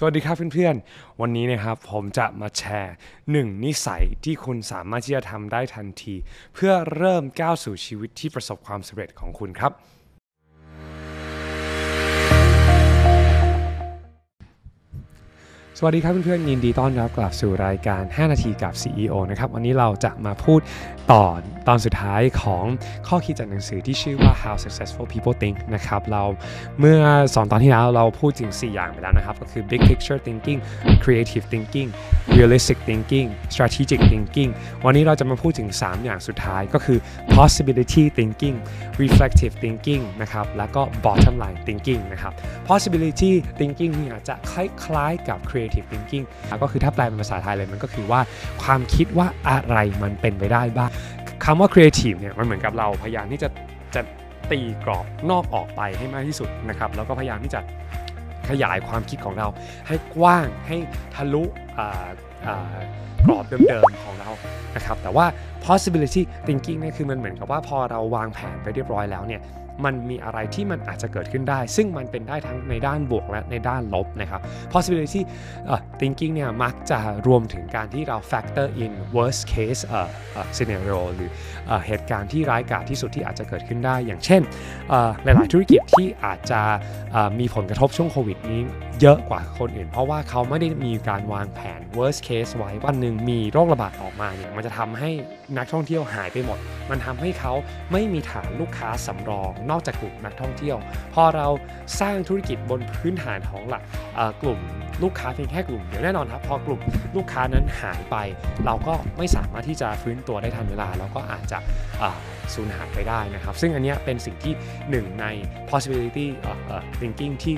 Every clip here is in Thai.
สวัสดีครับเพื่อนๆ วันนี้นะครับผมจะมาแชร์หนึ่งนิสัยที่คุณสามารถที่จะทำได้ทันที เพื่อเริ่มก้าวสู่ชีวิตที่ประสบความสำเร็จของคุณครับ สวัสดีครับเพื่อนๆยินดีต้อนรับกลับสู่รายการ 5 นาทีกับ CEO นะครับวันนี้เราจะมาพูดตอนตอนสุดท้ายของข้อคิดจากหนังสือที่ชื่อว่า How Successful People Think นะครับเราเมื่อสองตอนที่แล้วเราพูดถึง 4 อย่างไปแล้วนะครับ ก็คือ Big Picture Thinking Creative Thinking Realistic Thinking Strategic Thinking วันนี้เราจะมาพูดถึง 3 อย่างสุดท้ายก็คือ Possibility Thinking Reflective Thinking นะครับแล้วก็ Bottom Line Thinking นะครับ Possibility Thinking เนี่ยจะคล้ายๆกับ Creative Thinking ก็คือถ้าแปลเป็นภาษาไทยเลยมันก็คือว่าความคิดว่าอะไรมันเป็นไปได้บ้างคำว่า Creative เนี่ยมันเหมือนกับเราพยายามที่จะจะตีกรอบนอกออกไปให้มากที่สุดนะครับแล้วก็พยายามที่จะขยายความคิดของเรา ให้กว้างให้ทะลุกรอบเดิมๆของเรานะครับแต่ว่า possibility thinking เนี่ยคือมันเหมือนกับว่าพอเราวางแผนไปเรียบร้อยแล้วเนี่ย มันมีอะไรที่มันอาจจะเกิดขึ้นได้ ซึ่งมันเป็นได้ทั้งในด้านบวกและในด้านลบนะครับ possibility uh, thinking เนี่ยมักจะรวมถึงการที่เรา factor in worst case uh, uh, scenario หรือ uh, เหตุการณ์ที่ร้ายกาจที่สุดที่อาจจะเกิดขึ้นได้ อย่างเช่น uh, หลาย ๆ ธุรกิจที่อาจจะ uh, มีผลกระทบช่วงโควิดนี้ เยอะกว่าคนอื่น เพราะว่าเขาไม่ได้มีการวางแผน worst case ไว้วันหนึ่งมีโรคระบาดออกมาเนี่ยมันจะทำให้นักท่องเที่ยวหายไปหมด มันทำให้เขาไม่มีฐานลูกค้าสำรอง นอกจากกลุ่มนักท่องเที่ยว พอเราสร้างธุรกิจบนพื้นฐานของหลักกลุ่ม ลูกค้าเพียงแค่กลุ่มเดียวแน่นอนครับ พอกลุ่มลูกค้านั้นหายไป เราก็ไม่สามารถที่จะฟื้นตัวได้ทันเวลา แล้วก็อาจจะสูญหายไปได้นะครับ ซึ่งอันนี้เป็นสิ่งที่หนึ่งใน possibility thinking ที่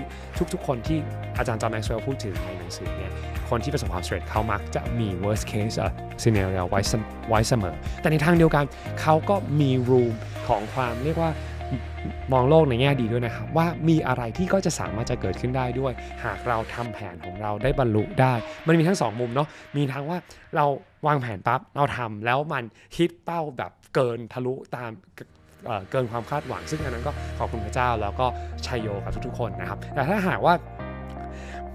ทุกๆ คนที่อาจารย์จอห์นแม็กซ์เวลล์พูดถึงในหนังสือเนี่ยคนที่ประสบความสำเร็จเขามักจะมี worst case scenario ไว้ไว้เสมอ แต่ในทางเดียวกันเขาก็มี room ของความเรียกว่า มองโลกในแง่ดีด้วยนะครับ ว่ามีอะไรที่ก็จะสามารถจะเกิดขึ้นได้ด้วย หากเราทำแผนของเราได้บรรลุได้ มันมีทั้งสองมุมเนาะมีทั้งว่าเราวางแผนปั๊บเราทำแล้วมันฮิตเป้าแบบเกินทะลุตามเกินความคาดหวัง ซึ่งอันนั้นก็ขอบคุณพระเจ้าแล้วก็ชัยโยกับทุกๆคนนะครับ แต่ถ้าหากว่า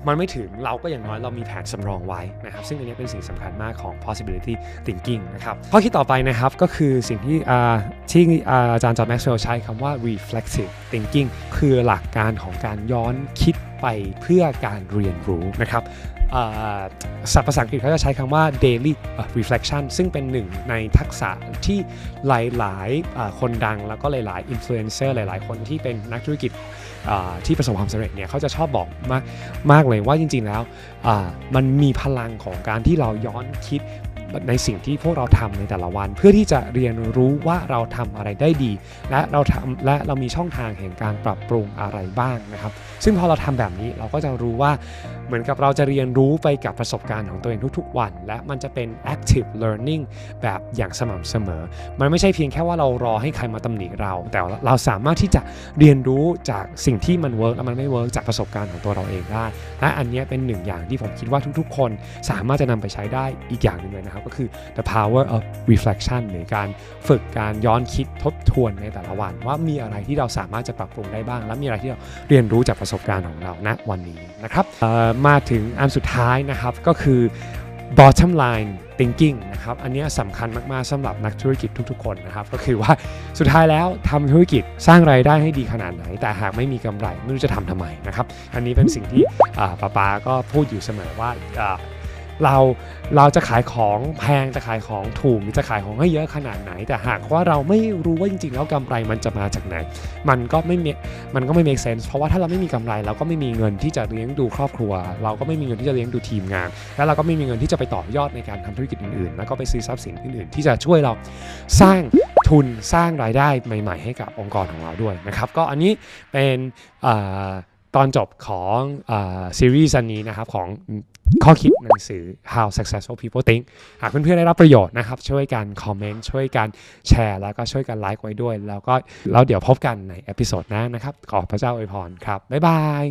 มันไม่ถึงเราก็อย่างน้อยเรามีแผนสำรองไว้นะครับซึ่งอันนี้เป็นสิ่งสำคัญมากของ possibility thinking นะครับข้อคิดต่อไปนะครับก็คือสิ่งที่ที่อาจารย์จอห์นแม็กซ์เวลล์ใช้คำว่า reflexive thinking คือหลักการของการย้อนคิด ไปเพื่อการเรียนรู้นะครับศัพท์ภาษาอังกฤษเขาจะใช้คำว่า daily reflection ซึ่งเป็นหนึ่งในทักษะที่หลายๆ คนดังแล้วก็หลายๆ influencer หลายๆ คนที่เป็นนักธุรกิจที่ประสบความสำเร็จเนี่ยเขาจะชอบบอกมากมากเลยว่าจริง ๆ แล้วมันมีพลังของการที่เราย้อนคิด ในสิ่งที่พวกเราทำในแต่ละวัน เพื่อที่จะเรียนรู้ว่าเราทำอะไรได้ดี และเราทำและเรามีช่องทางแห่งการปรับปรุงอะไรบ้างนะครับ ซึ่งพอเราทำแบบนี้เราก็จะรู้ว่าเหมือนกับเราจะเรียนรู้ไปกับประสบการณ์ของตัวเองทุกๆวัน และมันจะเป็น active learning แบบอย่างสม่ำเสมอ มันไม่ใช่เพียงแค่ว่าเรารอให้ใครมาตำหนิเรา แต่เราสามารถที่จะเรียนรู้จากสิ่งที่มัน work และมันไม่ work จากประสบการณ์ของตัวเราเองได้และอันนี้เป็นหนึ่งอย่างที่ผมคิดว่าทุกๆ คนสามารถจะนำไปใช้ได้อีกอย่างหนึ่งเลยนะครับก็คือ the power of reflection หรือการฝึกการย้อนคิดทบทวนในแต่ละวัน ว่ามีอะไรที่เราสามารถจะปรับปรุงได้บ้าง และมีอะไรที่เราเรียนรู้จากประสบการณ์ของเราณวันนี้นะครับมาถึงอันสุดท้ายนะครับก็คือ bottom line thinking นะครับอันนี้สำคัญมาก ๆสำหรับนักธุรกิจทุก ๆ คนนะครับก็คือว่าสุดท้ายแล้วทำธุรกิจสร้างไรายได้ให้ดีขนาดไหน แต่หากไม่มีกำไรไม่รู้จะทำทำไมนะครับอันนี้เป็นสิ่งที่ป้าปาก็พูดอยู่เสมอว่า เราเราจะขายของแพงจะขายของถูกจะขายของให้เยอะขนาดไหน แต่หากว่าเราไม่รู้ว่าจริงๆแล้วกำไรมันจะมาจากไหน มันก็ไม่มีมันก็ไม่ make sense เพราะว่าถ้าเราไม่มีกำไรเราก็ไม่มีเงินที่จะเลี้ยงดูครอบครัว เราก็ไม่มีเงินที่จะเลี้ยงดูทีมงาน แล้วเราก็ไม่มีเงินที่จะไปต่อยอดในการทำธุรกิจอื่นๆ แล้วก็ไปซื้อทรัพย์สินอื่นๆ ที่จะช่วยเราสร้างทุนสร้างรายได้ใหม่ ๆ ให้กับองค์กรของเราด้วยนะครับ ก็อันนี้เป็น ตอนจบของซีรีส์นี้นะครับของข้อคิดหนังสือ How Successful People Think หากเพื่อนๆได้รับประโยชน์นะครับ ช่วยกันคอมเมนต์ช่วยกันแชร์ แล้วก็ช่วยกันไลค์ไว้ด้วย แล้วก็แล้วเดี๋ยวพบกันใน episode หน้านะครับ ขอพระเจ้าอวยพรครับ บ๊ายบาย